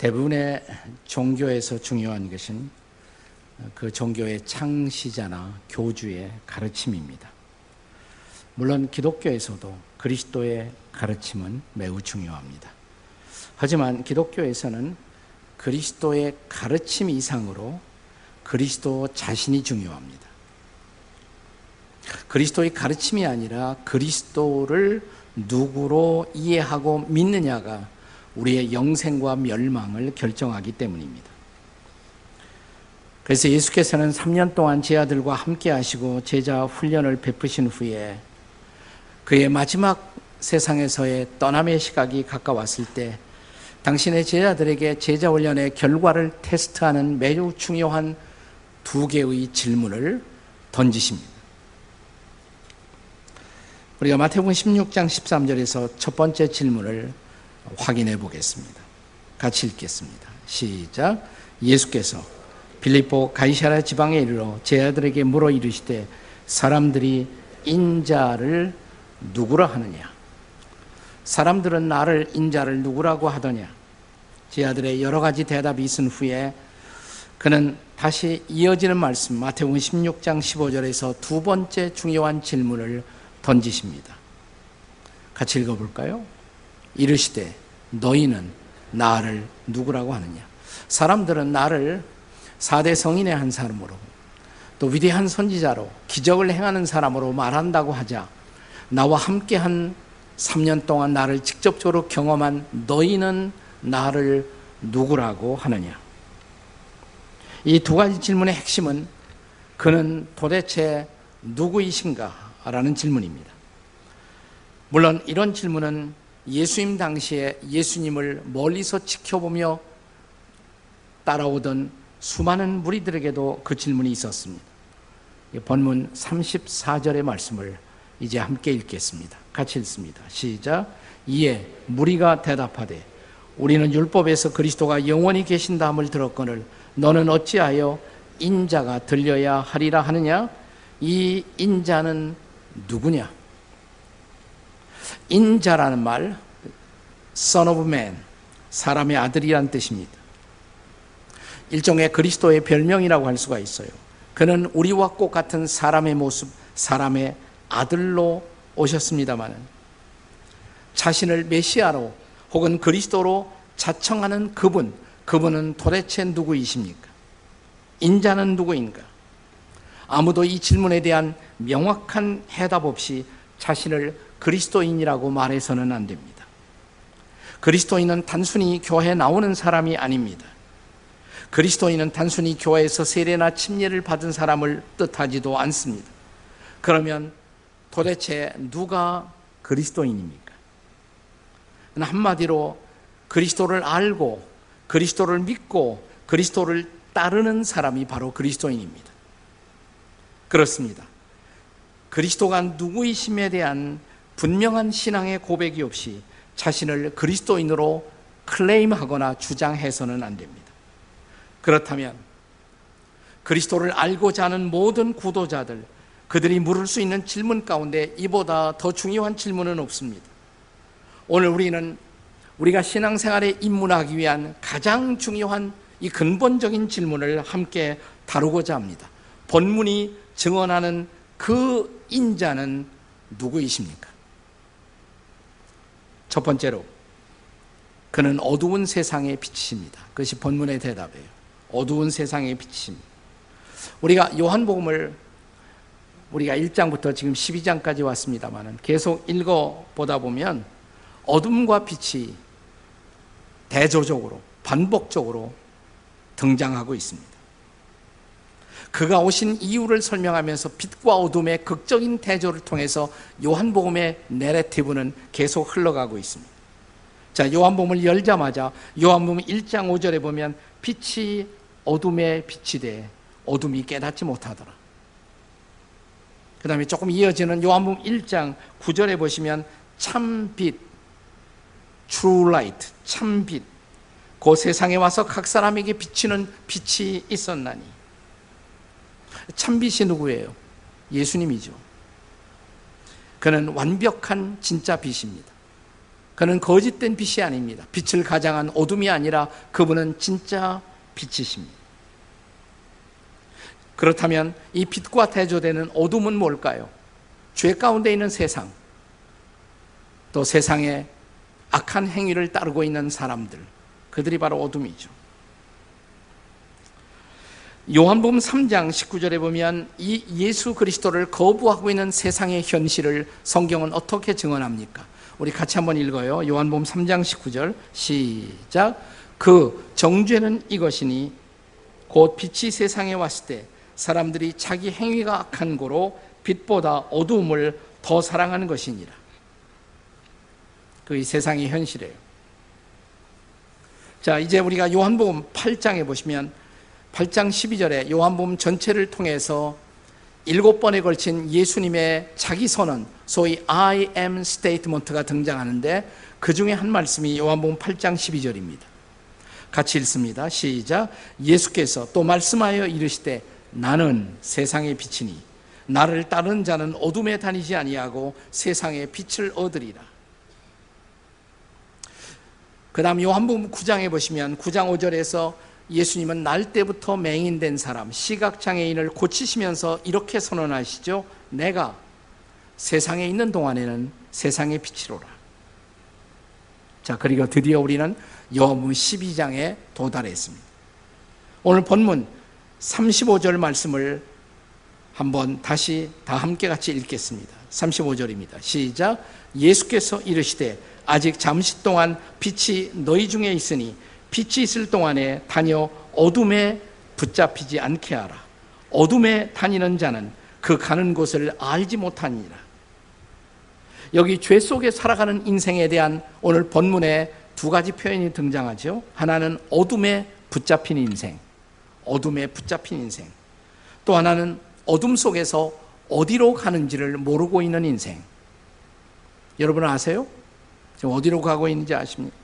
대부분의 종교에서 중요한 것은 그 종교의 창시자나 교주의 가르침입니다. 물론 기독교에서도 그리스도의 가르침은 매우 중요합니다. 하지만 기독교에서는 그리스도의 가르침 이상으로 그리스도 자신이 중요합니다. 그리스도의 가르침이 아니라 그리스도를 누구로 이해하고 믿느냐가 우리의 영생과 멸망을 결정하기 때문입니다. 그래서 예수께서는 3년 동안 제 아들과 함께 하시고 제자 훈련을 베푸신 후에 그의 마지막 세상에서의 떠남의 시각이 가까웠을 때 당신의 제자들에게 제자 훈련의 결과를 테스트하는 매우 중요한 두 개의 질문을 던지십니다. 우리가 마태복음 16장 13절에서 첫 번째 질문을 확인해 보겠습니다. 같이 읽겠습니다. 시작. 예수께서 빌립보 가이사라 지방에 이르러 제 아들에게 물어 이르시되 사람들이 인자를 누구라 하느냐? 사람들은 나를 인자를 누구라고 하더냐? 제 아들의 여러 가지 대답이 있은 후에 그는 다시 이어지는 말씀 마태복음 16장 15절에서 두 번째 중요한 질문을 던지십니다. 같이 읽어볼까요? 이르시되 너희는 나를 누구라고 하느냐? 사람들은 나를 사대 성인의 한 사람으로 또 위대한 선지자로 기적을 행하는 사람으로 말한다고 하자 나와 함께 한 3년 동안 나를 직접적으로 경험한 너희는 나를 누구라고 하느냐? 이 두 가지 질문의 핵심은 그는 도대체 누구이신가? 라는 질문입니다. 물론 이런 질문은 예수님 당시에 예수님을 멀리서 지켜보며 따라오던 수많은 무리들에게도 그 질문이 있었습니다. 본문 34절의 말씀을 이제 함께 읽겠습니다. 같이 읽습니다. 시작. 이에 무리가 대답하되 우리는 율법에서 그리스도가 영원히 계신다함을 들었거늘 너는 어찌하여 인자가 들려야 하리라 하느냐? 이 인자는 누구냐? 인자라는 말 son of man 사람의 아들이란 뜻입니다. 일종의 그리스도의 별명이라고 할 수가 있어요. 그는 우리와 꼭 같은 사람의 모습, 사람의 아들로 오셨습니다마는 자신을 메시아로 혹은 그리스도로 자청하는 그분, 그분은 도대체 누구이십니까? 인자는 누구인가? 아무도 이 질문에 대한 명확한 해답 없이 자신을 그리스도인이라고 말해서는 안 됩니다. 그리스도인은 단순히 교회에 나오는 사람이 아닙니다. 그리스도인은 단순히 교회에서 세례나 침례를 받은 사람을 뜻하지도 않습니다. 그러면 도대체 누가 그리스도인입니까? 한마디로 그리스도를 알고 그리스도를 믿고 그리스도를 따르는 사람이 바로 그리스도인입니다. 그렇습니다. 그리스도가 누구이심에 대한 분명한 신앙의 고백이 없이 자신을 그리스도인으로 클레임하거나 주장해서는 안 됩니다. 그렇다면 그리스도를 알고자 하는 모든 구도자들, 그들이 물을 수 있는 질문 가운데 이보다 더 중요한 질문은 없습니다. 오늘 우리는 우리가 신앙생활에 입문하기 위한 가장 중요한 이 근본적인 질문을 함께 다루고자 합니다. 본문이 증언하는 그 인자는 누구이십니까? 첫 번째로, 그는 어두운 세상의 빛이십니다. 그것이 본문의 대답이에요. 어두운 세상의 빛이십니다. 우리가 요한복음을 우리가 1장부터 지금 12장까지 왔습니다만 계속 읽어 보다 보면 어둠과 빛이 대조적으로 반복적으로 등장하고 있습니다. 그가 오신 이유를 설명하면서 빛과 어둠의 극적인 대조를 통해서 요한복음의 내레티브는 계속 흘러가고 있습니다. 자, 요한복음을 열자마자 요한복음 1장 5절에 보면 빛이 어둠에 빛이 돼 어둠이 깨닫지 못하더라. 그 다음에 조금 이어지는 요한복음 1장 9절에 보시면 참빛, true light, 참빛. 그 세상에 와서 각 사람에게 비치는 빛이 있었나니. 참빛이 누구예요? 예수님이죠. 그는 완벽한 진짜 빛입니다. 그는 거짓된 빛이 아닙니다. 빛을 가장한 어둠이 아니라 그분은 진짜 빛이십니다. 그렇다면 이 빛과 대조되는 어둠은 뭘까요? 죄 가운데 있는 세상, 또 세상에 악한 행위를 따르고 있는 사람들, 그들이 바로 어둠이죠. 요한복음 3장 19절에 보면 이 예수 그리스도를 거부하고 있는 세상의 현실을 성경은 어떻게 증언합니까? 우리 같이 한번 읽어요. 요한복음 3장 19절 시작. 그 정죄는 이것이니 곧 빛이 세상에 왔을 때 사람들이 자기 행위가 악한 고로 빛보다 어두움을 더 사랑하는 것이니라. 그 세상의 현실이에요. 자, 이제 우리가 요한복음 8장에 보시면 8장 12절에 요한복음 전체를 통해서 일곱 번에 걸친 예수님의 자기 선언, 소위 I am statement가 등장하는데 그 중에 한 말씀이 요한복음 8장 12절입니다. 같이 읽습니다. 시작. 예수께서 또 말씀하여 이르시되 나는 세상의 빛이니 나를 따르는 자는 어둠에 다니지 아니하고 세상의 빛을 얻으리라. 그다음 요한복음 9장에 보시면 9장 5절에서 예수님은 날 때부터 맹인된 사람, 시각장애인을 고치시면서 이렇게 선언하시죠. 내가 세상에 있는 동안에는 세상의 빛이로라. 자, 그리고 드디어 우리는 여무 12장에 도달했습니다. 오늘 본문 35절 말씀을 한번 다시 다 함께 같이 읽겠습니다. 35절입니다. 시작. 예수께서 이르시되 아직 잠시 동안 빛이 너희 중에 있으니 빛이 있을 동안에 다녀 어둠에 붙잡히지 않게 하라. 어둠에 다니는 자는 그 가는 곳을 알지 못하니라. 여기 죄 속에 살아가는 인생에 대한 오늘 본문에 두 가지 표현이 등장하죠. 하나는 어둠에 붙잡힌 인생, 어둠에 붙잡힌 인생. 또 하나는 어둠 속에서 어디로 가는지를 모르고 있는 인생. 여러분 아세요? 지금 어디로 가고 있는지 아십니까?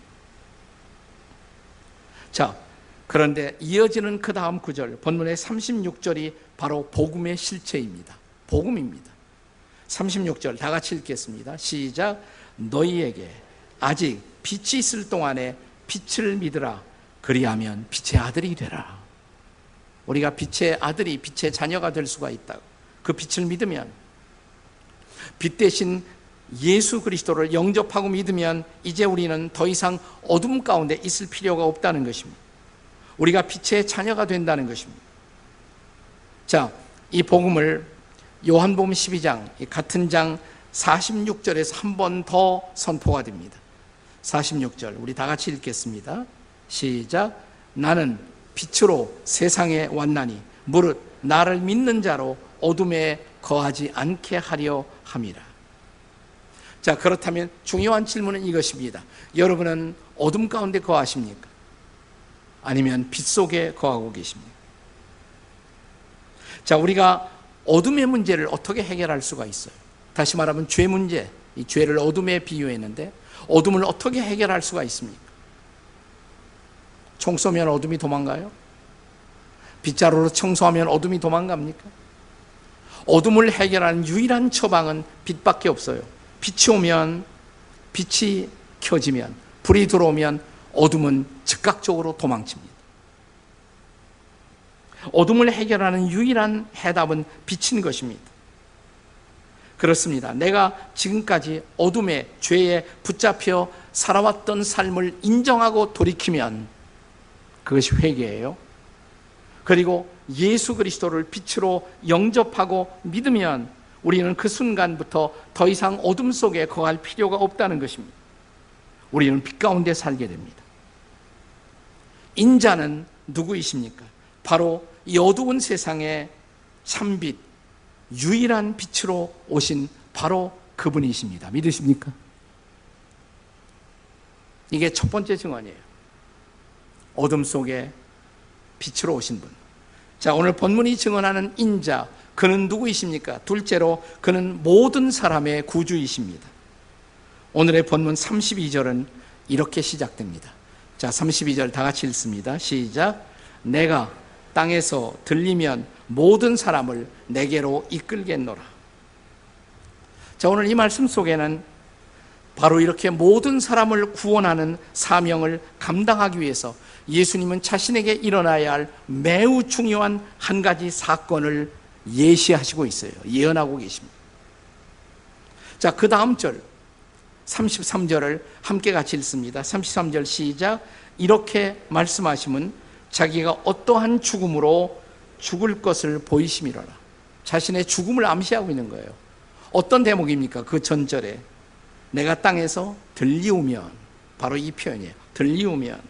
자, 그런데 이어지는 그 다음 구절, 본문의 36절이 바로 복음의 실체입니다. 복음입니다. 36절 다 같이 읽겠습니다. 시작. 너희에게 아직 빛이 있을 동안에 빛을 믿으라. 그리하면 빛의 아들이 되라. 우리가 빛의 아들이 빛의 자녀가 될 수가 있다. 그 빛을 믿으면 빛 대신 예수 그리스도를 영접하고 믿으면 이제 우리는 더 이상 어둠 가운데 있을 필요가 없다는 것입니다. 우리가 빛의 자녀가 된다는 것입니다. 자, 이 복음을 요한복음 12장 같은 장 46절에서 한 번 더 선포가 됩니다. 46절 우리 다 같이 읽겠습니다. 시작. 나는 빛으로 세상에 왔나니 무릇 나를 믿는 자로 어둠에 거하지 않게 하려 함이라. 자, 그렇다면 중요한 질문은 이것입니다. 여러분은 어둠 가운데 거하십니까? 아니면 빛 속에 거하고 계십니까? 자, 우리가 어둠의 문제를 어떻게 해결할 수가 있어요? 다시 말하면 죄 문제, 이 죄를 어둠에 비유했는데 어둠을 어떻게 해결할 수가 있습니까? 총 쏘면 어둠이 도망가요? 빗자루로 청소하면 어둠이 도망갑니까? 어둠을 해결하는 유일한 처방은 빛밖에 없어요. 빛이 오면 빛이 켜지면 불이 들어오면 어둠은 즉각적으로 도망칩니다. 어둠을 해결하는 유일한 해답은 빛인 것입니다. 그렇습니다. 내가 지금까지 어둠의 죄에 붙잡혀 살아왔던 삶을 인정하고 돌이키면 그것이 회개예요. 그리고 예수 그리스도를 빛으로 영접하고 믿으면 우리는 그 순간부터 더 이상 어둠 속에 거할 필요가 없다는 것입니다. 우리는 빛 가운데 살게 됩니다. 인자는 누구이십니까? 바로 이 어두운 세상의 참빛, 유일한 빛으로 오신 바로 그분이십니다. 믿으십니까? 이게 첫 번째 증언이에요. 어둠 속에 빛으로 오신 분. 자, 오늘 본문이 증언하는 인자, 그는 누구이십니까? 둘째로, 그는 모든 사람의 구주이십니다. 오늘의 본문 32절은 이렇게 시작됩니다. 자, 32절 다 같이 읽습니다. 시작. 내가 땅에서 들리면 모든 사람을 내게로 이끌겠노라. 자, 오늘 이 말씀 속에는 바로 이렇게 모든 사람을 구원하는 사명을 감당하기 위해서 예수님은 자신에게 일어나야 할 매우 중요한 한 가지 사건을 예시하시고 있어요. 예언하고 계십니다. 자, 그 다음 절, 33절을 함께 같이 읽습니다. 33절 시작. 이렇게 말씀하시면 자기가 어떠한 죽음으로 죽을 것을 보이심이로라. 자신의 죽음을 암시하고 있는 거예요. 어떤 대목입니까? 그 전절에 내가 땅에서 들리우면 바로 이 표현이에요. 들리우면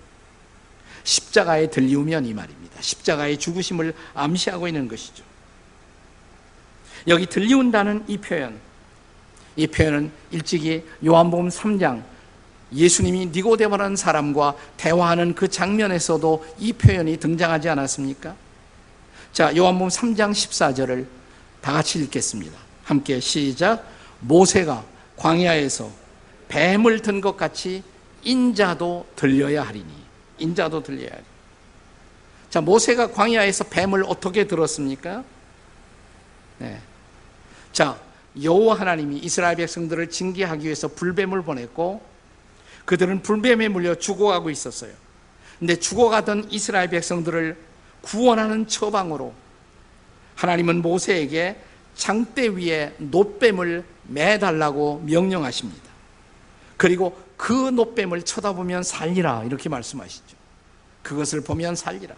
십자가에 들리우면 이 말입니다. 십자가의 죽으심을 암시하고 있는 것이죠. 여기 들리운다는 이 표현, 이 표현은 일찍이 요한복음 3장 예수님이 니고데모라는 사람과 대화하는 그 장면에서도 이 표현이 등장하지 않았습니까? 자, 요한복음 3장 14절을 다 같이 읽겠습니다. 함께 시작. 모세가 광야에서 뱀을 든 것 같이 인자도 들려야 하리니. 인자도 들려야 하리. 자, 모세가 광야에서 뱀을 어떻게 들었습니까? 네. 자, 여호와 하나님이 이스라엘 백성들을 징계하기 위해서 불뱀을 보냈고 그들은 불뱀에 물려 죽어가고 있었어요. 근데 죽어가던 이스라엘 백성들을 구원하는 처방으로 하나님은 모세에게 장대 위에 노뱀을 매달라고 명령하십니다. 그리고 그 노뱀을 쳐다보면 살리라 이렇게 말씀하시죠. 그것을 보면 살리라.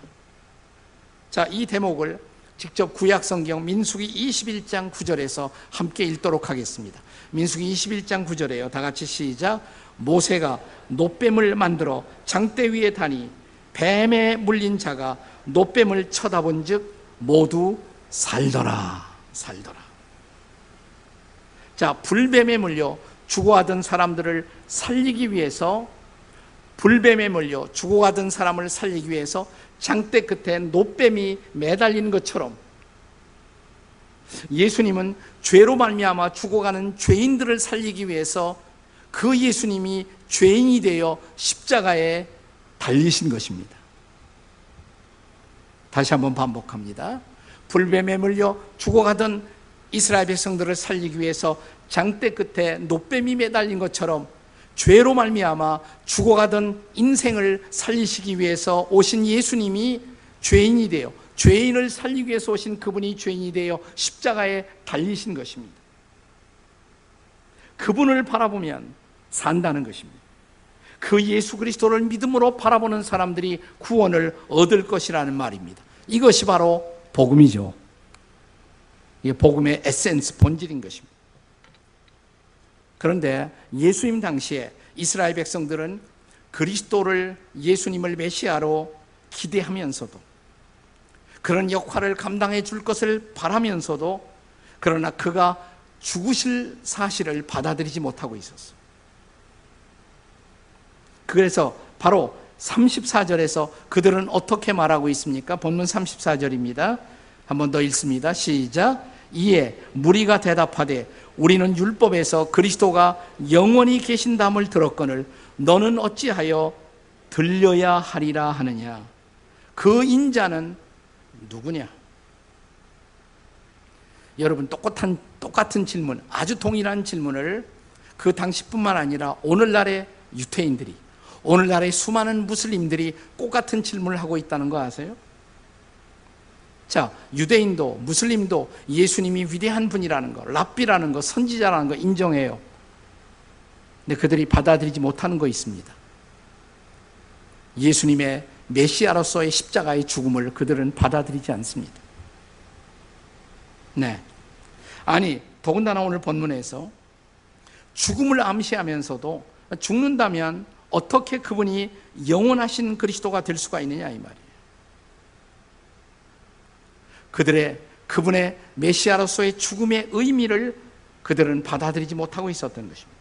자, 이 대목을 직접 구약 성경 민수기 21장 9절에서 함께 읽도록 하겠습니다. 민수기 21장 9절에요. 다 같이 시작. 모세가 노뱀을 만들어 장대 위에 다니 뱀에 물린 자가 노뱀을 쳐다본즉 모두 살더라. 살더라. 자, 불뱀에 물려 죽어가던 사람들을 살리기 위해서 불뱀에 물려 죽어가던 사람을 살리기 위해서 장대 끝에 노뱀이 매달린 것처럼 예수님은 죄로 말미암아 죽어가는 죄인들을 살리기 위해서 그 예수님이 죄인이 되어 십자가에 달리신 것입니다. 다시 한번 반복합니다. 불뱀에 물려 죽어가던 이스라엘 백성들을 살리기 위해서 장대 끝에 노뱀이 매달린 것처럼 죄로 말미암아 죽어가던 인생을 살리시기 위해서 오신 예수님이 죄인이 되어 죄인을 살리기 위해서 오신 그분이 죄인이 되어 십자가에 달리신 것입니다. 그분을 바라보면 산다는 것입니다. 그 예수 그리스도를 믿음으로 바라보는 사람들이 구원을 얻을 것이라는 말입니다. 이것이 바로 복음이죠. 이게 복음의 에센스, 본질인 것입니다. 그런데 예수님 당시에 이스라엘 백성들은 그리스도를 예수님을 메시아로 기대하면서도 그런 역할을 감당해 줄 것을 바라면서도 그러나 그가 죽으실 사실을 받아들이지 못하고 있었어. 그래서 바로 34절에서 그들은 어떻게 말하고 있습니까? 본문 34절입니다. 한 번 더 읽습니다. 시작. 이에 무리가 대답하되 우리는 율법에서 그리스도가 영원히 계신담을 들었거늘 너는 어찌하여 들려야 하리라 하느냐 그 인자는 누구냐 여러분 똑같은 똑같은 질문 아주 동일한 질문을 그 당시뿐만 아니라 오늘날의 유태인들이 오늘날의 수많은 무슬림들이 똑같은 질문을 하고 있다는 거 아세요? 자, 유대인도 무슬림도 예수님이 위대한 분이라는 거, 랍비라는 거, 선지자라는 거 인정해요. 근데 그들이 받아들이지 못하는 거 있습니다. 예수님의 메시아로서의 십자가의 죽음을 그들은 받아들이지 않습니다. 네. 아니, 더군다나 오늘 본문에서 죽음을 암시하면서도 죽는다면 어떻게 그분이 영원하신 그리스도가 될 수가 있느냐 이 말이에요. 그들의 그분의 메시아로서의 죽음의 의미를 그들은 받아들이지 못하고 있었던 것입니다.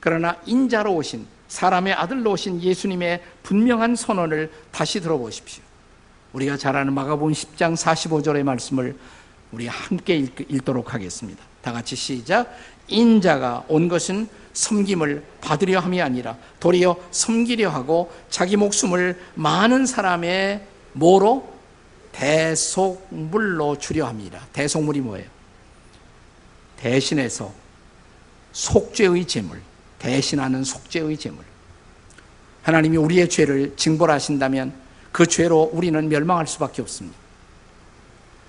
그러나 인자로 오신 사람의 아들로 오신 예수님의 분명한 선언을 다시 들어보십시오. 우리가 잘 아는 마가복음 10장 45절의 말씀을 우리 함께 읽, 도록 하겠습니다. 다 같이 시작. 인자가 온 것은 섬김을 받으려 함이 아니라 도리어 섬기려 하고 자기 목숨을 많은 사람의 뭐로 대속물로 주려 합니다. 대속물이 뭐예요? 대신해서 속죄의 제물, 대신하는 속죄의 제물. 하나님이 우리의 죄를 징벌하신다면 그 죄로 우리는 멸망할 수밖에 없습니다.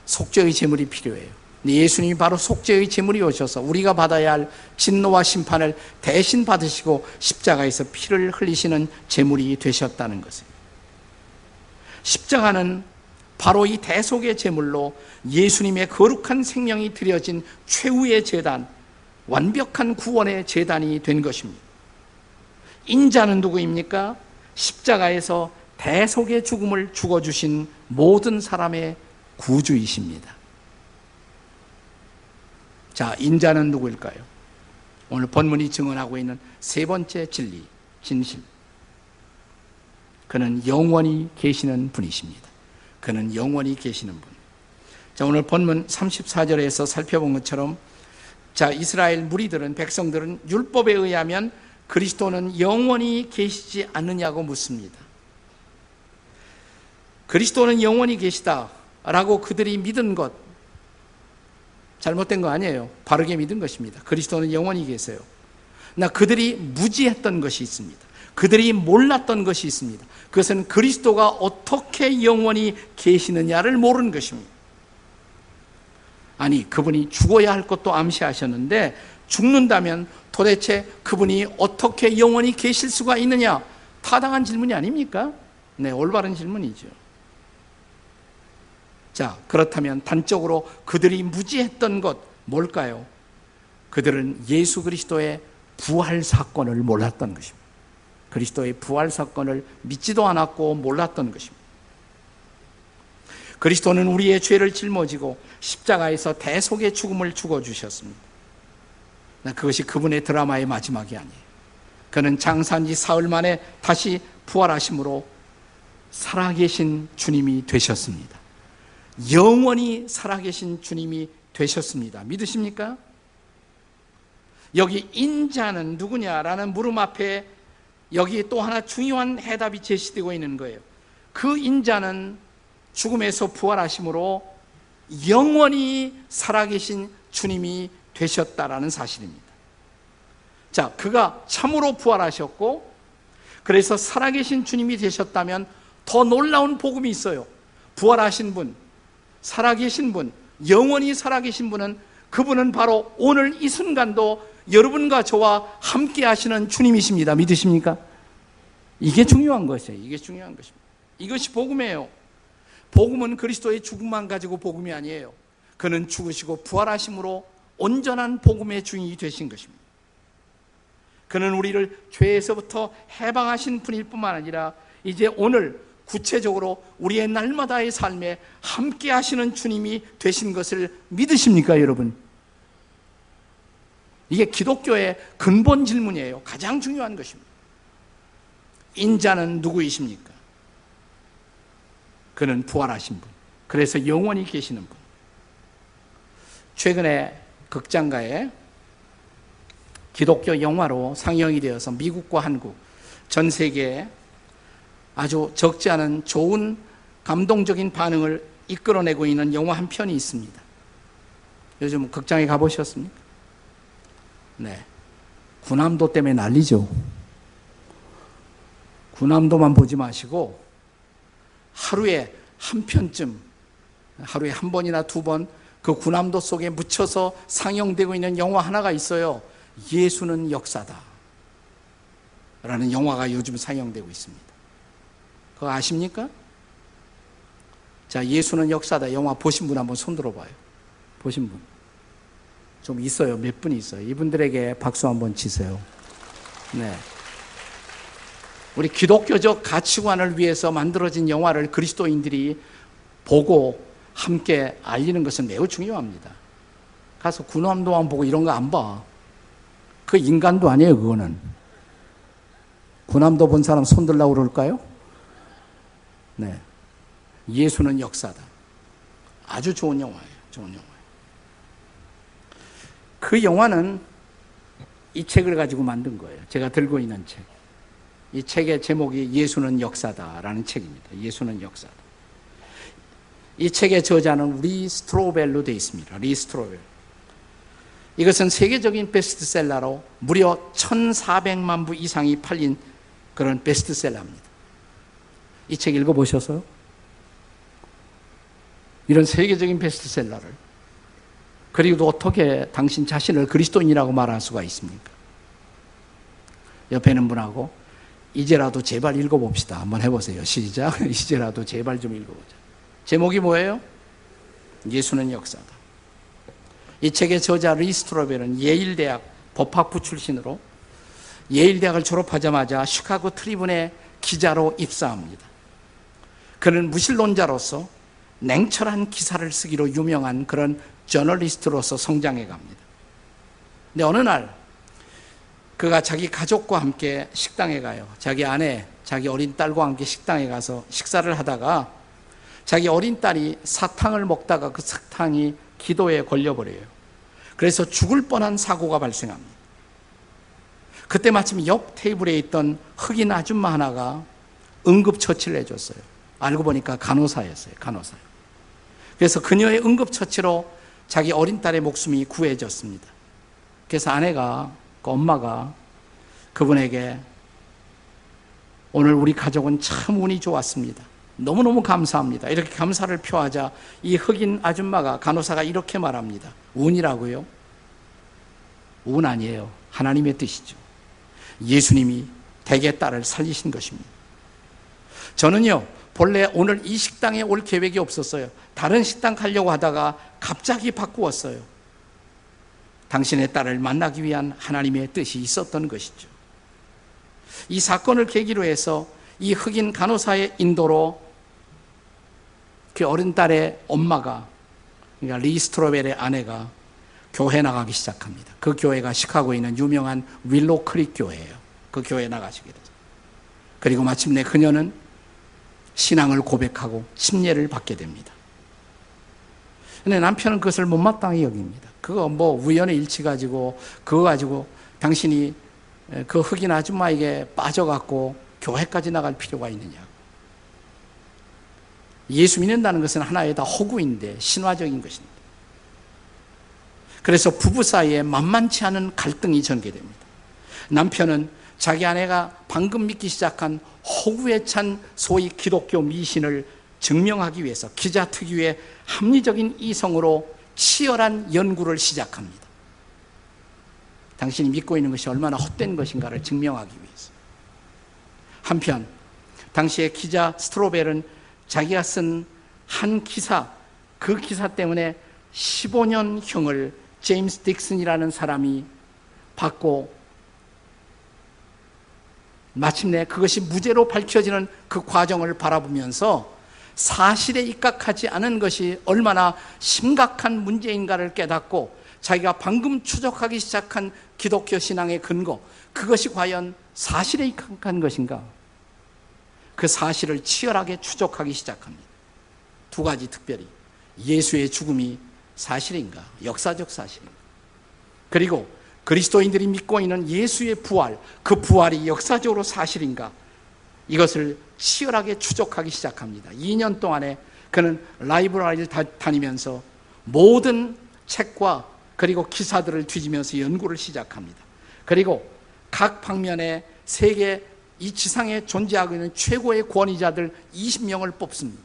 속죄의 제물이 필요해요. 예수님이 바로 속죄의 제물이 오셔서 우리가 받아야 할 진노와 심판을 대신 받으시고 십자가에서 피를 흘리시는 제물이 되셨다는 것이에요. 십자가는 바로 이 대속의 제물로 예수님의 거룩한 생명이 드려진 최후의 재단, 완벽한 구원의 재단이 된 것입니다. 인자는 누구입니까? 십자가에서 대속의 죽음을 죽어주신 모든 사람의 구주이십니다. 자, 인자는 누구일까요? 오늘 본문이 증언하고 있는 세 번째 진리, 진실. 그는 영원히 계시는 분이십니다. 그는 영원히 계시는 분. 자, 오늘 본문 34절에서 살펴본 것처럼 자, 이스라엘 무리들은 백성들은 율법에 의하면 그리스도는 영원히 계시지 않느냐고 묻습니다. 그리스도는 영원히 계시다라고 그들이 믿은 것 잘못된 거 아니에요. 바르게 믿은 것입니다. 그리스도는 영원히 계세요. 나 그들이 무지했던 것이 있습니다. 그들이 몰랐던 것이 있습니다. 그것은 그리스도가 어떻게 영원히 계시느냐를 모르는 것입니다. 아니, 그분이 죽어야 할 것도 암시하셨는데 죽는다면 도대체 그분이 어떻게 영원히 계실 수가 있느냐? 타당한 질문이 아닙니까? 네, 올바른 질문이죠. 자, 그렇다면 단적으로 그들이 무지했던 것 뭘까요? 그들은 예수 그리스도의 부활 사건을 몰랐던 것입니다. 그리스도의 부활 사건을 믿지도 않았고 몰랐던 것입니다. 그리스도는 우리의 죄를 짊어지고 십자가에서 대속의 죽음을 죽어 주셨습니다. 그것이 그분의 드라마의 마지막이 아니에요. 그는 장산지 사흘 만에 다시 부활하심으로 살아계신 주님이 되셨습니다. 영원히 살아계신 주님이 되셨습니다. 믿으십니까? 여기 인자는 누구냐라는 물음 앞에 여기 또 하나 중요한 해답이 제시되고 있는 거예요. 그 인자는 죽음에서 부활하심으로 영원히 살아계신 주님이 되셨다라는 사실입니다. 자, 그가 참으로 부활하셨고, 그래서 살아계신 주님이 되셨다면 더 놀라운 복음이 있어요. 부활하신 분, 살아계신 분, 영원히 살아계신 분은 그분은 바로 오늘 이 순간도 여러분과 저와 함께 하시는 주님이십니다. 믿으십니까? 이게 중요한 것이에요. 이게 중요한 것입니다. 이것이 복음이에요. 복음은 그리스도의 죽음만 가지고 복음이 아니에요. 그는 죽으시고 부활하심으로 온전한 복음의 주인이 되신 것입니다. 그는 우리를 죄에서부터 해방하신 분일 뿐만 아니라 이제 오늘 구체적으로 우리의 날마다의 삶에 함께 하시는 주님이 되신 것을 믿으십니까, 여러분? 이게 기독교의 근본 질문이에요. 가장 중요한 것입니다. 인자는 누구이십니까? 그는 부활하신 분. 그래서 영원히 계시는 분. 최근에 극장가에 기독교 영화로 상영이 되어서 미국과 한국, 전 세계에 아주 적지 않은 좋은 감동적인 반응을 이끌어내고 있는 영화 한 편이 있습니다. 요즘 극장에 가보셨습니까? 네. 군함도 때문에 난리죠. 군함도만 보지 마시고 하루에 한 편쯤, 하루에 한 번이나 두 번 그 군함도 속에 묻혀서 상영되고 있는 영화 하나가 있어요. 예수는 역사다. 라는 영화가 요즘 상영되고 있습니다. 그거 아십니까? 자, 예수는 역사다. 영화 보신 분 한번 손 들어봐요. 보신 분. 좀 있어요. 몇분 있어요. 이분들에게 박수 한번 치세요. 네. 우리 기독교적 가치관을 위해서 만들어진 영화를 그리스도인들이 보고 함께 알리는 것은 매우 중요합니다. 가서 군함도안 보고 이런 거 안 봐. 그 인간도 아니에요, 그거는. 군함도 본 사람 손 들라고 그럴까요? 네. 예수는 역사다. 아주 좋은 영화예요. 좋은 영화. 그 영화는 이 책을 가지고 만든 거예요. 제가 들고 있는 책. 이 책의 제목이 예수는 역사다라는 책입니다. 예수는 역사다. 이 책의 저자는 리 스트로벨로 되어 있습니다. 리 스트로벨. 이것은 세계적인 베스트셀러로 무려 1,400만 부 이상이 팔린 그런 베스트셀러입니다. 이 책 읽어보셨어요? 이런 세계적인 베스트셀러를. 그리고 어떻게 당신 자신을 그리스도인이라고 말할 수가 있습니까? 옆에 있는 분하고 이제라도 제발 읽어봅시다. 한번 해보세요. 시작. 이제라도 제발 좀 읽어보자. 제목이 뭐예요? 예수는 역사다. 이 책의 저자 리스트로벨은 예일대학 법학부 출신으로 예일대학을 졸업하자마자 시카고 트리븐의 기자로 입사합니다. 그는 무신론자로서 냉철한 기사를 쓰기로 유명한 그런 저널리스트로서 성장해 갑니다. 근데 어느 날 그가 자기 가족과 함께 식당에 가요. 자기 아내, 자기 어린 딸과 함께 식당에 가서 식사를 하다가 자기 어린 딸이 사탕을 먹다가 그 사탕이 기도에 걸려버려요. 그래서 죽을 뻔한 사고가 발생합니다. 그때 마침 옆 테이블에 있던 흑인 아줌마 하나가 응급처치를 해줬어요. 알고 보니까 간호사였어요. 간호사. 그래서 그녀의 응급처치로 자기 어린 딸의 목숨이 구해졌습니다. 그래서 아내가, 그 엄마가 그분에게 오늘 우리 가족은 참 운이 좋았습니다. 너무너무 감사합니다. 이렇게 감사를 표하자 이 흑인 아줌마가 간호사가 이렇게 말합니다. 운이라고요? 운 아니에요. 하나님의 뜻이죠. 예수님이 대개 딸을 살리신 것입니다. 저는요, 본래 오늘 이 식당에 올 계획이 없었어요. 다른 식당 가려고 하다가 갑자기 바꾸었어요. 당신의 딸을 만나기 위한 하나님의 뜻이 있었던 것이죠. 이 사건을 계기로 해서 이 흑인 간호사의 인도로 그 어린 딸의 엄마가 그러니까 리스트로벨의 아내가 교회 나가기 시작합니다. 그 교회가 시카고에 있는 유명한 윌로 크릭 교회예요. 그 교회에 나가시게 되죠. 그리고 마침내 그녀는 신앙을 고백하고 침례를 받게 됩니다. 근데 남편은 그것을 못마땅히 여깁니다. 그거 뭐 우연의 일치 가지고 그거 가지고 당신이 그 흑인 아줌마에게 빠져갖고 교회까지 나갈 필요가 있느냐. 예수 믿는다는 것은 하나의 다 허구인데 신화적인 것입니다. 그래서 부부 사이에 만만치 않은 갈등이 전개됩니다. 남편은 자기 아내가 방금 믿기 시작한 허구에 찬 소위 기독교 미신을 증명하기 위해서 기자 특유의 합리적인 이성으로 치열한 연구를 시작합니다. 당신이 믿고 있는 것이 얼마나 헛된 것인가를 증명하기 위해서. 한편 당시의 기자 스트로벨은 자기가 쓴 한 기사, 그 기사 때문에 15년형을 제임스 딕슨이라는 사람이 받고 마침내 그것이 무죄로 밝혀지는 그 과정을 바라보면서 사실에 입각하지 않은 것이 얼마나 심각한 문제인가를 깨닫고 자기가 방금 추적하기 시작한 기독교 신앙의 근거, 그것이 과연 사실에 입각한 것인가? 그 사실을 치열하게 추적하기 시작합니다. 두 가지 특별히 예수의 죽음이 사실인가? 역사적 사실인가? 그리고 그리스도인들이 믿고 있는 예수의 부활, 그 부활이 역사적으로 사실인가? 이것을 치열하게 추적하기 시작합니다. 2년 동안에 그는 라이브러리를 다니면서 모든 책과 그리고 기사들을 뒤지면서 연구를 시작합니다. 그리고 각 방면에 세계 이 지상에 존재하고 있는 최고의 권위자들 20명을 뽑습니다.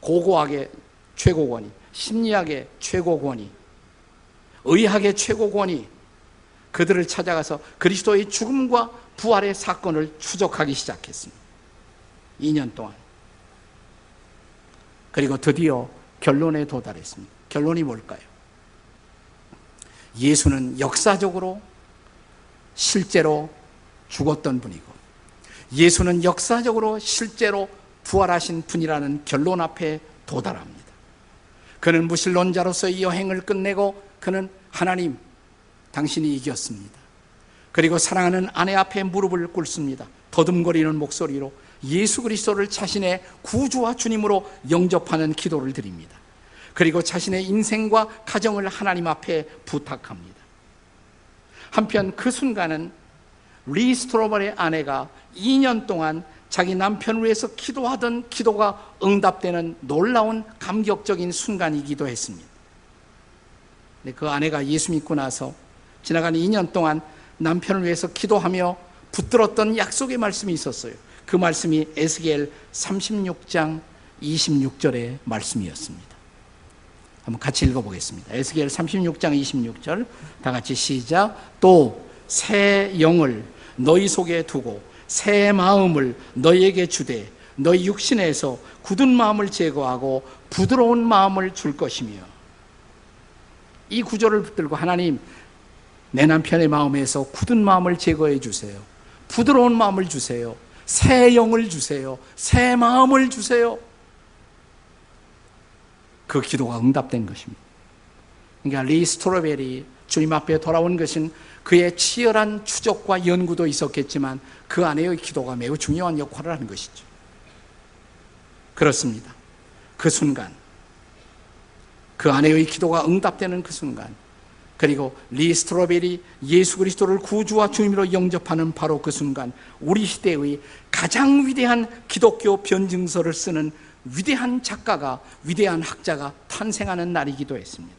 고고학의 최고 권위, 심리학의 최고 권위, 의학의 최고 권위, 그들을 찾아가서 그리스도의 죽음과 부활의 사건을 추적하기 시작했습니다. 2년 동안. 그리고 드디어 결론에 도달했습니다. 결론이 뭘까요? 예수는 역사적으로 실제로 죽었던 분이고, 예수는 역사적으로 실제로 부활하신 분이라는 결론 앞에 도달합니다. 그는 무신론자로서의 여행을 끝내고 그는 하나님, 당신이 이겼습니다. 그리고 사랑하는 아내 앞에 무릎을 꿇습니다. 더듬거리는 목소리로 예수 그리스도를 자신의 구주와 주님으로 영접하는 기도를 드립니다. 그리고 자신의 인생과 가정을 하나님 앞에 부탁합니다. 한편 그 순간은 리스트로벌의 아내가 2년 동안 자기 남편을 위해서 기도하던 기도가 응답되는 놀라운 감격적인 순간이기도 했습니다. 그 아내가 예수 믿고 나서 지나간 2년 동안 남편을 위해서 기도하며 붙들었던 약속의 말씀이 있었어요. 그 말씀이 에스겔 36장 26절의 말씀이었습니다. 한번 같이 읽어보겠습니다. 에스겔 36장 26절 다 같이 시작. 또 새 영을 너희 속에 두고 새 마음을 너희에게 주되 너희 육신에서 굳은 마음을 제거하고 부드러운 마음을 줄 것이며 이 구절을 붙들고 하나님 내 남편의 마음에서 굳은 마음을 제거해 주세요. 부드러운 마음을 주세요. 새 영을 주세요. 새 마음을 주세요. 그 기도가 응답된 것입니다. 그러니까 리 스토로벨이 주님 앞에 돌아온 것은 그의 치열한 추적과 연구도 있었겠지만 그 안에의 기도가 매우 중요한 역할을 하는 것이죠. 그렇습니다. 그 순간, 그 안에의 기도가 응답되는 그 순간, 그리고 리 스트로벨이 예수 그리스도를 구주와 주님으로 영접하는 바로 그 순간, 우리 시대의 가장 위대한 기독교 변증서를 쓰는 위대한 작가가, 위대한 학자가 탄생하는 날이기도 했습니다.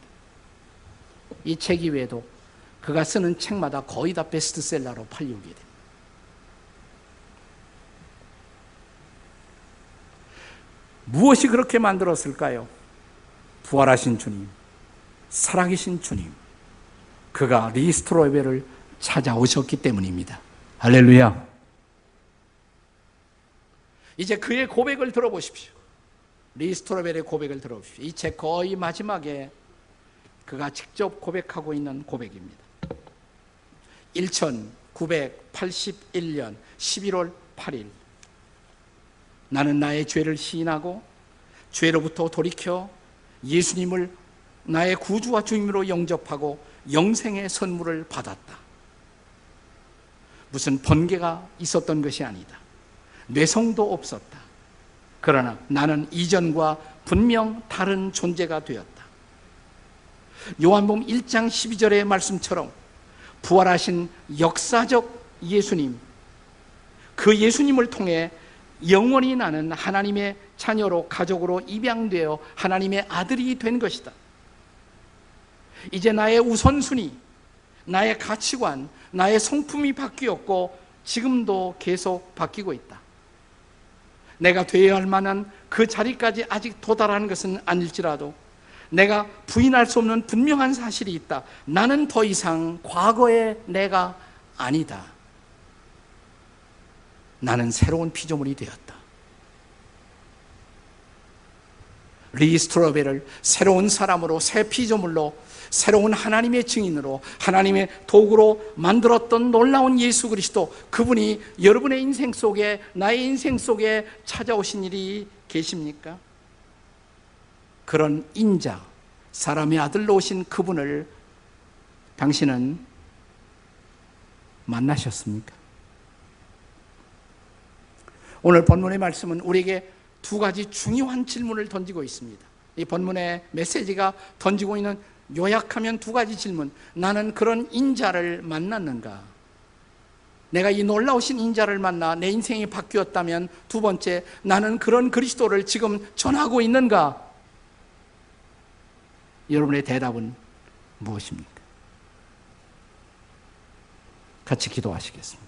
이 책 이외에도 그가 쓰는 책마다 거의 다 베스트셀러로 팔리게 됩니다. 무엇이 그렇게 만들었을까요? 부활하신 주님, 살아계신 주님, 그가 리스트로베를 찾아오셨기 때문입니다. 할렐루야. 이제 그의 고백을 들어보십시오. 리스트로벨의 고백을 들어보십시오. 이 책 거의 마지막에 그가 직접 고백하고 있는 고백입니다. 1981년 11월 8일 나는 나의 죄를 시인하고 죄로부터 돌이켜 예수님을 나의 구주와 주님으로 영접하고 영생의 선물을 받았다. 무슨 번개가 있었던 것이 아니다. 뇌성도 없었다. 그러나 나는 이전과 분명 다른 존재가 되었다. 요한복음 1장 12절의 말씀처럼 부활하신 역사적 예수님, 그 예수님을 통해 영원히 나는 하나님의 자녀로 가족으로 입양되어 하나님의 아들이 된 것이다. 이제 나의 우선순위, 나의 가치관, 나의 성품이 바뀌었고 지금도 계속 바뀌고 있다. 내가 되어야 할 만한 그 자리까지 아직 도달하는 것은 아닐지라도 내가 부인할 수 없는 분명한 사실이 있다. 나는 더 이상 과거의 내가 아니다. 나는 새로운 피조물이 되었다. 리 스트로베를 새로운 사람으로 새 피조물로 새로운 하나님의 증인으로 하나님의 도구로 만들었던 놀라운 예수 그리스도 그분이 여러분의 인생 속에 나의 인생 속에 찾아오신 일이 계십니까? 그런 인자 사람의 아들로 오신 그분을 당신은 만나셨습니까? 오늘 본문의 말씀은 우리에게 두 가지 중요한 질문을 던지고 있습니다. 이 본문의 메시지가 던지고 있는 요약하면 두 가지 질문. 나는 그런 인자를 만났는가? 내가 이 놀라우신 인자를 만나 내 인생이 바뀌었다면 두 번째, 나는 그런 그리스도를 지금 전하고 있는가? 여러분의 대답은 무엇입니까? 같이 기도하시겠습니다.